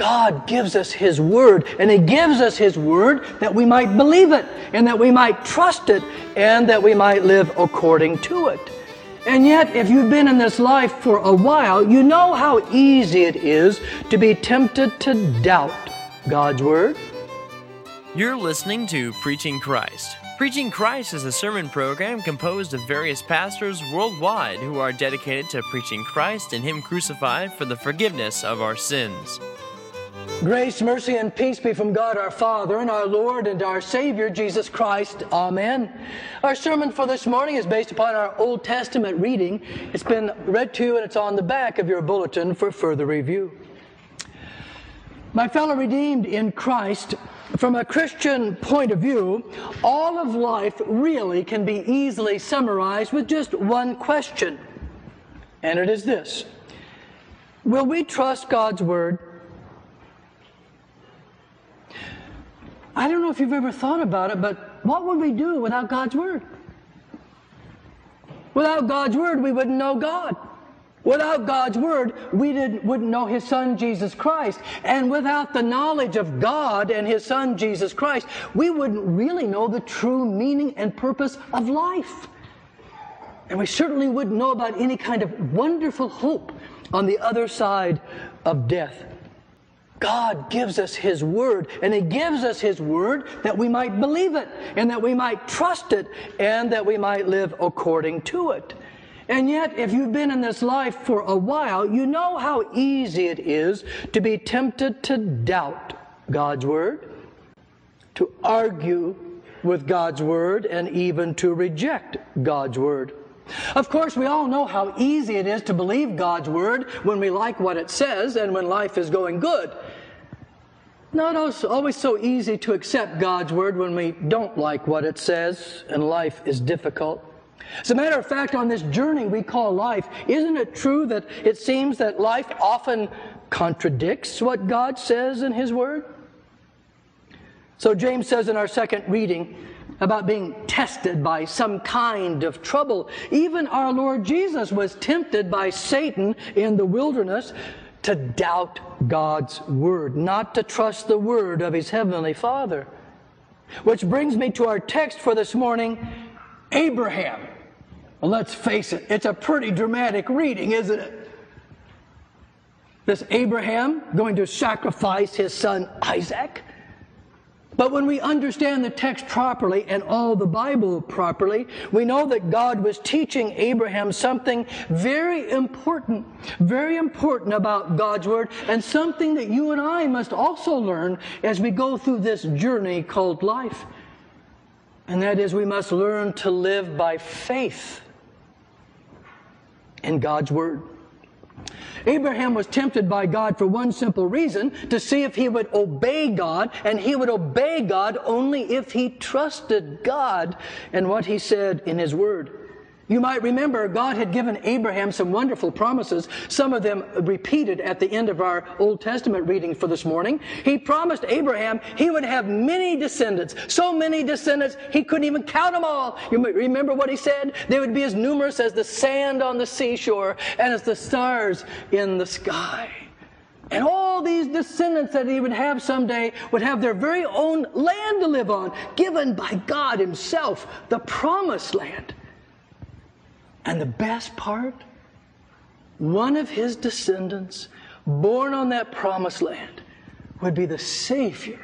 God gives us His Word, and He gives us His Word that we might believe it, and that we might trust it, and that we might live according to it. And yet, if you've been in this life for a while, you know how easy it is to be tempted to doubt God's Word. You're listening to Preaching Christ. Preaching Christ is a sermon program composed of various pastors worldwide who are dedicated to preaching Christ and Him crucified for the forgiveness of our sins. Grace, mercy, and peace be from God our Father and our Lord and our Savior Jesus Christ. Amen. Our sermon for this morning is based upon our Old Testament reading. It's been read to you and it's on the back of your bulletin for further review. My fellow redeemed in Christ, from a Christian point of view, all of life really can be easily summarized with just one question. And it is this Will we trust God's Word? I don't know if you've ever thought about it, but what would we do without God's Word? Without God's Word, we wouldn't know God. Without God's Word, we wouldn't know His Son, Jesus Christ. And without the knowledge of God and His Son, Jesus Christ, we wouldn't really know the true meaning and purpose of life. And we certainly wouldn't know about any kind of wonderful hope on the other side of death. God gives us His Word, and He gives us His Word that we might believe it, and that we might trust it, and that we might live according to it. And yet, if you've been in this life for a while, you know how easy it is to be tempted to doubt God's Word, to argue with God's Word, and even to reject God's Word. Of course, we all know how easy it is to believe God's Word when we like what it says and when life is going good. Not always so easy to accept God's Word when we don't like what it says and life is difficult. As a matter of fact, on this journey we call life, isn't it true that it seems that life often contradicts what God says in His Word? So James says in our second reading, about being tested by some kind of trouble. Even our Lord Jesus was tempted by Satan in the wilderness to doubt God's word, not to trust the word of his heavenly Father. Which brings me to our text for this morning Abraham. Well, let's face it, it's a pretty dramatic reading, isn't it? This Abraham going to sacrifice his son Isaac. But when we understand the text properly and all the Bible properly, we know that God was teaching Abraham something very important, very important about God's Word, and something that you and I must also learn as we go through this journey called life. And that is, we must learn to live by faith in God's Word. Abraham was tempted by God for one simple reason to see if he would obey God, and he would obey God only if he trusted God and what he said in his word. You might remember God had given Abraham some wonderful promises, some of them repeated at the end of our Old Testament reading for this morning. He promised Abraham he would have many descendants, so many descendants he couldn't even count them all. You might remember what he said? They would be as numerous as the sand on the seashore and as the stars in the sky. And all these descendants that he would have someday would have their very own land to live on, given by God Himself, the promised land. And the best part, one of his descendants, born on that promised land, would be the Savior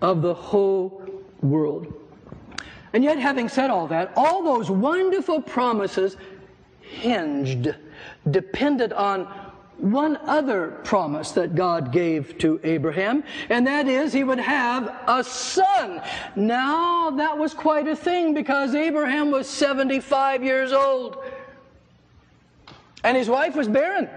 of the whole world. And yet, having said all that, all those wonderful promises hinged, depended on one other promise that God gave to Abraham, and that is he would have a son. Now, that was quite a thing because Abraham was 75 years old, and his wife was barren.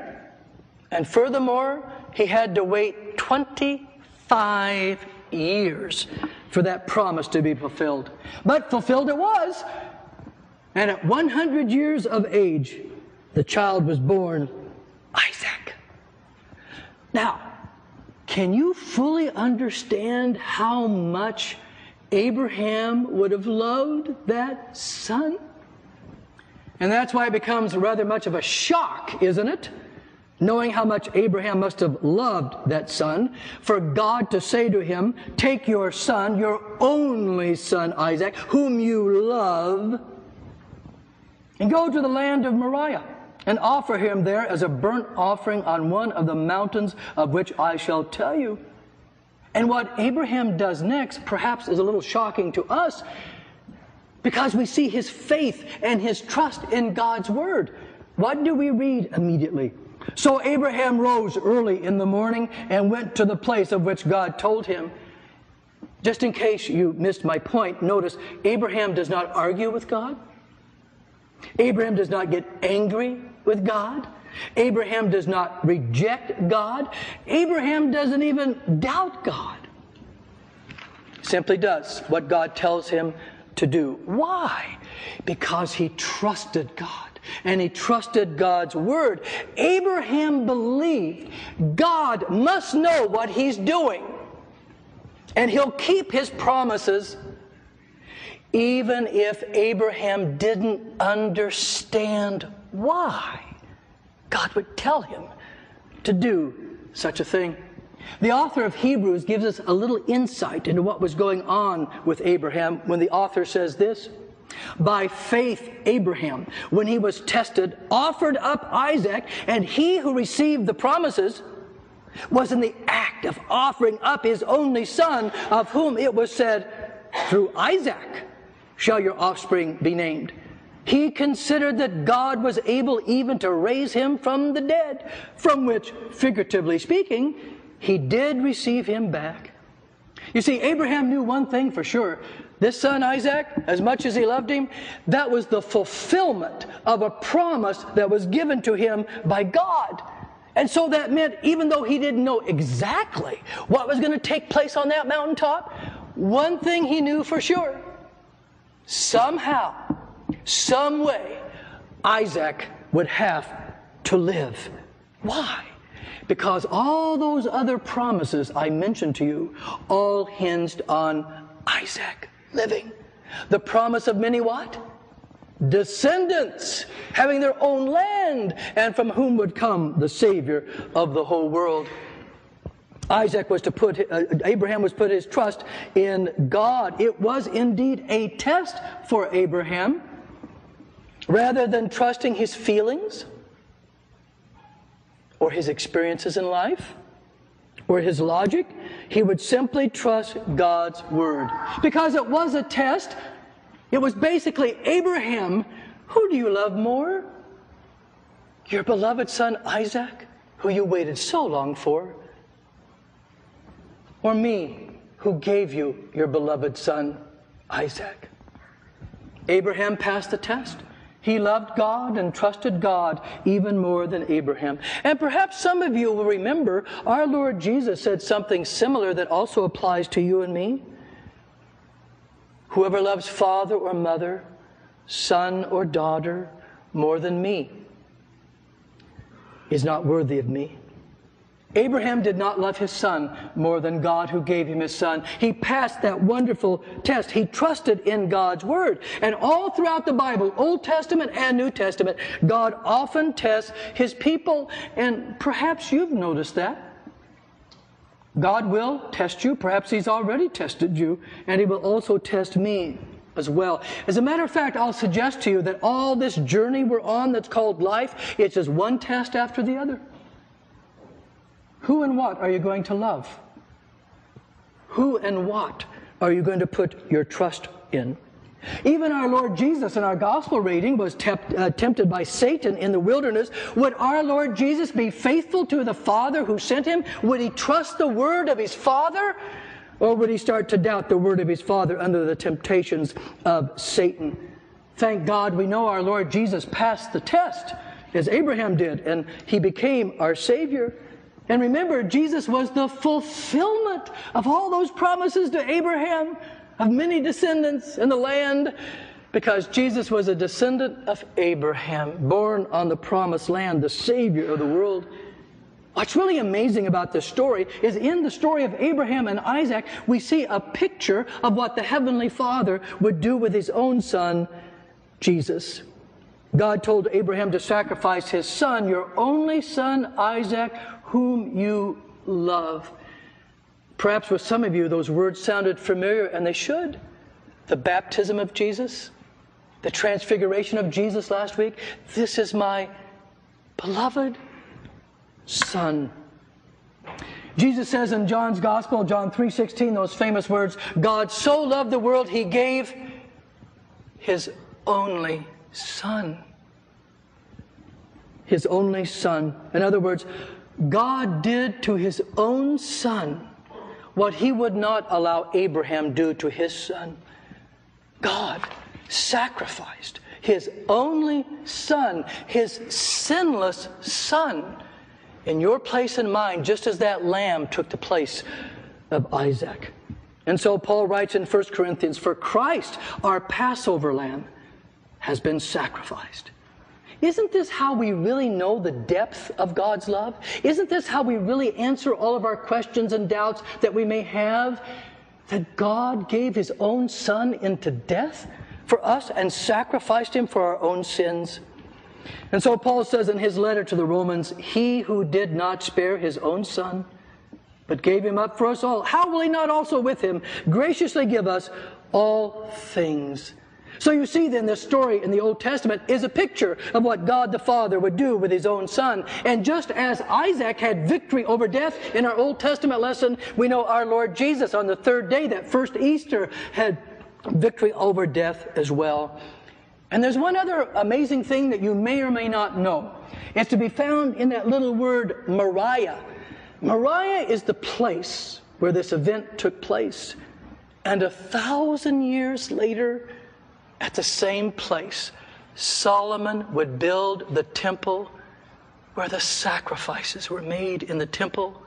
And furthermore, he had to wait 25 years for that promise to be fulfilled. But fulfilled it was. And at 100 years of age, the child was born Isaac. Now, can you fully understand how much Abraham would have loved that son? And that's why it becomes rather much of a shock, isn't it? knowing how much Abraham must have loved that son, for God to say to him, Take your son, your only son Isaac, whom you love, and go to the land of Moriah and offer him there as a burnt offering on one of the mountains of which I shall tell you. And what Abraham does next perhaps is a little shocking to us because we see his faith and his trust in God's word. What do we read immediately? So Abraham rose early in the morning and went to the place of which God told him. Just in case you missed my point, notice Abraham does not argue with God. Abraham does not get angry with God. Abraham does not reject God. Abraham doesn't even doubt God. Simply does what God tells him to do. Why? Because he trusted God and he trusted God's word. Abraham believed God must know what he's doing and he'll keep his promises even if Abraham didn't understand why God would tell him to do such a thing. The author of Hebrews gives us a little insight into what was going on with Abraham when the author says this. By faith, Abraham, when he was tested, offered up Isaac, and he who received the promises was in the act of offering up his only son, of whom it was said, Through Isaac shall your offspring be named. He considered that God was able even to raise him from the dead, from which, figuratively speaking, he did receive him back. You see, Abraham knew one thing for sure this son Isaac, as much as he loved him, that was the fulfillment of a promise that was given to him by God. And so that meant, even though he didn't know exactly what was going to take place on that mountaintop, one thing he knew for sure somehow, some way, Isaac would have to live. Why? Because all those other promises I mentioned to you all hinged on Isaac living. The promise of many what? Descendants having their own land and from whom would come the Savior of the whole world. Isaac was to put, uh, Abraham was put his trust in God. It was indeed a test for Abraham. Rather than trusting his feelings or his experiences in life, or his logic, he would simply trust God's word. Because it was a test, it was basically Abraham, who do you love more? Your beloved son Isaac, who you waited so long for? Or me, who gave you your beloved son Isaac? Abraham passed the test. He loved God and trusted God even more than Abraham. And perhaps some of you will remember our Lord Jesus said something similar that also applies to you and me. Whoever loves father or mother, son or daughter more than me is not worthy of me. Abraham did not love his son more than God who gave him his son. He passed that wonderful test. He trusted in God's word. And all throughout the Bible, Old Testament and New Testament, God often tests his people. And perhaps you've noticed that. God will test you. Perhaps he's already tested you. And he will also test me as well. As a matter of fact, I'll suggest to you that all this journey we're on that's called life, it's just one test after the other. Who and what are you going to love? Who and what are you going to put your trust in? Even our Lord Jesus in our gospel reading was tempt, uh, tempted by Satan in the wilderness. Would our Lord Jesus be faithful to the Father who sent him? Would he trust the word of his Father? Or would he start to doubt the word of his Father under the temptations of Satan? Thank God we know our Lord Jesus passed the test as Abraham did, and he became our Savior. And remember, Jesus was the fulfillment of all those promises to Abraham of many descendants in the land because Jesus was a descendant of Abraham, born on the promised land, the Savior of the world. What's really amazing about this story is in the story of Abraham and Isaac, we see a picture of what the Heavenly Father would do with His own Son, Jesus. God told Abraham to sacrifice his son, your only son, Isaac, whom you love. Perhaps with some of you, those words sounded familiar, and they should. The baptism of Jesus, the transfiguration of Jesus last week. This is my beloved Son. Jesus says in John's Gospel, John 3:16, those famous words, God so loved the world he gave his only son. His only son. In other words, God did to his own son what he would not allow Abraham do to his son. God sacrificed his only son, his sinless son, in your place and mine, just as that lamb took the place of Isaac. And so Paul writes in 1 Corinthians, For Christ, our Passover lamb, has been sacrificed. Isn't this how we really know the depth of God's love? Isn't this how we really answer all of our questions and doubts that we may have? That God gave his own son into death for us and sacrificed him for our own sins. And so Paul says in his letter to the Romans, He who did not spare his own son, but gave him up for us all, how will he not also with him graciously give us all things? So you see then this story in the Old Testament is a picture of what God the Father would do with his own son. And just as Isaac had victory over death in our Old Testament lesson, we know our Lord Jesus on the third day, that first Easter, had victory over death as well. And there's one other amazing thing that you may or may not know. It's to be found in that little word Moriah. Moriah is the place where this event took place. And a thousand years later, at the same place, Solomon would build the temple where the sacrifices were made in the temple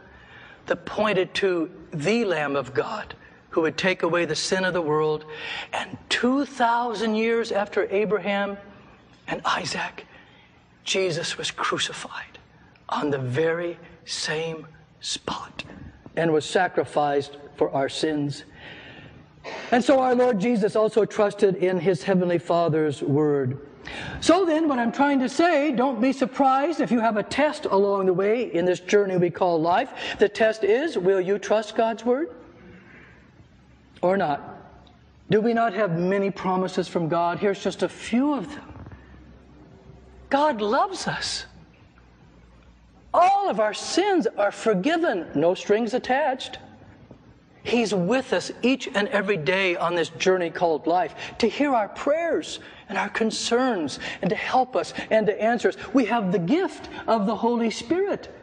that pointed to the Lamb of God who would take away the sin of the world. And 2,000 years after Abraham and Isaac, Jesus was crucified on the very same spot and was sacrificed for our sins. And so our Lord Jesus also trusted in his Heavenly Father's word. So then, what I'm trying to say, don't be surprised if you have a test along the way in this journey we call life. The test is, will you trust God's word? Or not? Do we not have many promises from God? Here's just a few of them. God loves us. All of our sins are forgiven, no strings attached. He's with us each and every day on this journey called life to hear our prayers and our concerns and to help us and to answer us. We have the gift of the Holy Spirit.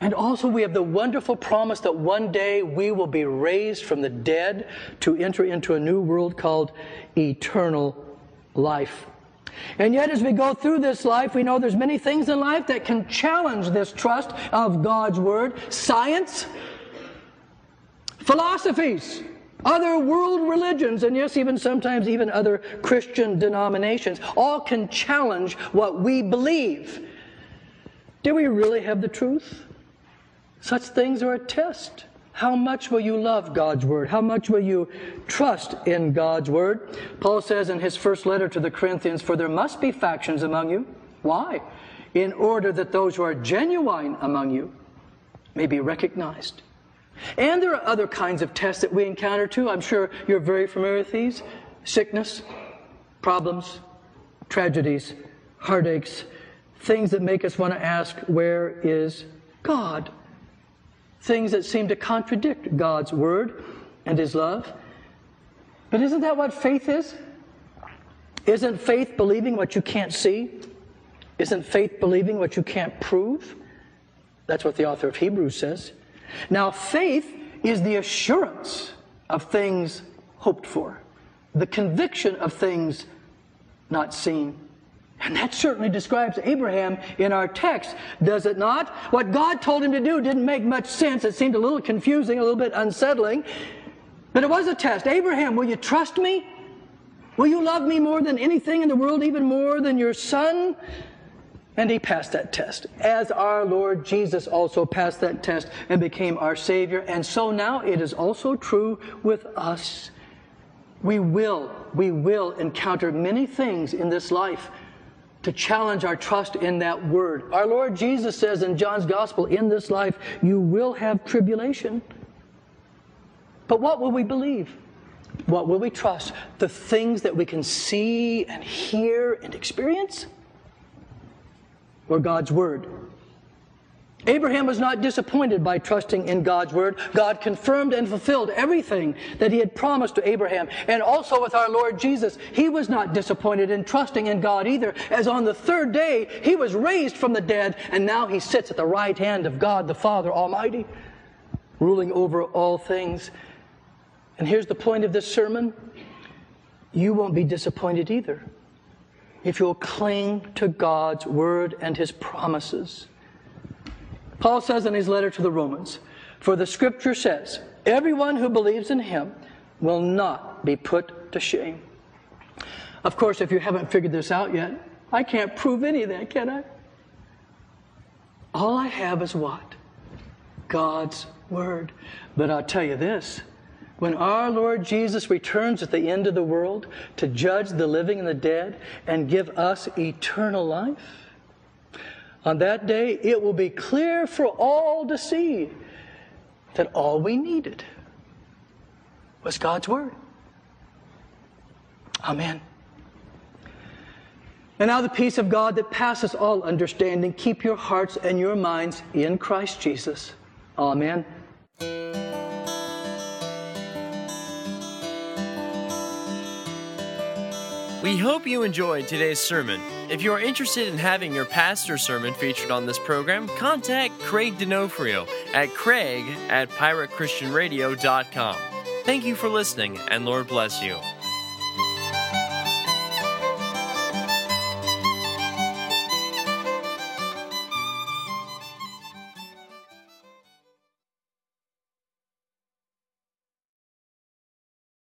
And also, we have the wonderful promise that one day we will be raised from the dead to enter into a new world called eternal life. And yet, as we go through this life, we know there's many things in life that can challenge this trust of God's Word. Science, philosophies, other world religions, and yes, even sometimes even other Christian denominations, all can challenge what we believe. Do we really have the truth? Such things are a test. How much will you love God's word? How much will you trust in God's word? Paul says in his first letter to the Corinthians, For there must be factions among you. Why? In order that those who are genuine among you may be recognized. And there are other kinds of tests that we encounter too. I'm sure you're very familiar with these sickness, problems, tragedies, heartaches, things that make us want to ask, Where is God? things that seem to contradict God's word and his love. But isn't that what faith is? Isn't faith believing what you can't see? Isn't faith believing what you can't prove? That's what the author of Hebrews says. Now, faith is the assurance of things hoped for, the conviction of things not seen. And that certainly describes Abraham in our text, does it not? What God told him to do didn't make much sense. It seemed a little confusing, a little bit unsettling. But it was a test. Abraham, will you trust me? Will you love me more than anything in the world, even more than your son? And he passed that test, as our Lord Jesus also passed that test and became our Savior. And so now it is also true with us. We will, we will encounter many things in this life to challenge our trust in that word. Our Lord Jesus says in John's Gospel, in this life you will have tribulation. But what will we believe? What will we trust? The things that we can see and hear and experience? Or God's Word? Abraham was not disappointed by trusting in God's word. God confirmed and fulfilled everything that he had promised to Abraham. And also with our Lord Jesus, he was not disappointed in trusting in God either, as on the third day he was raised from the dead, and now he sits at the right hand of God the Father Almighty, ruling over all things. And here's the point of this sermon you won't be disappointed either if you'll cling to God's word and his promises. Paul says in his letter to the Romans, For the scripture says, everyone who believes in him will not be put to shame. Of course, if you haven't figured this out yet, I can't prove any of that, can I? All I have is what? God's Word. But I'll tell you this when our Lord Jesus returns at the end of the world to judge the living and the dead and give us eternal life, on that day, it will be clear for all to see that all we needed was God's Word. Amen. And now, the peace of God that passes all understanding, keep your hearts and your minds in Christ Jesus. Amen. We hope you enjoyed today's sermon. If you are interested in having your pastor's sermon featured on this program, contact Craig D'Onofrio at craig at piratechristianradio.com. Thank you for listening, and Lord bless you.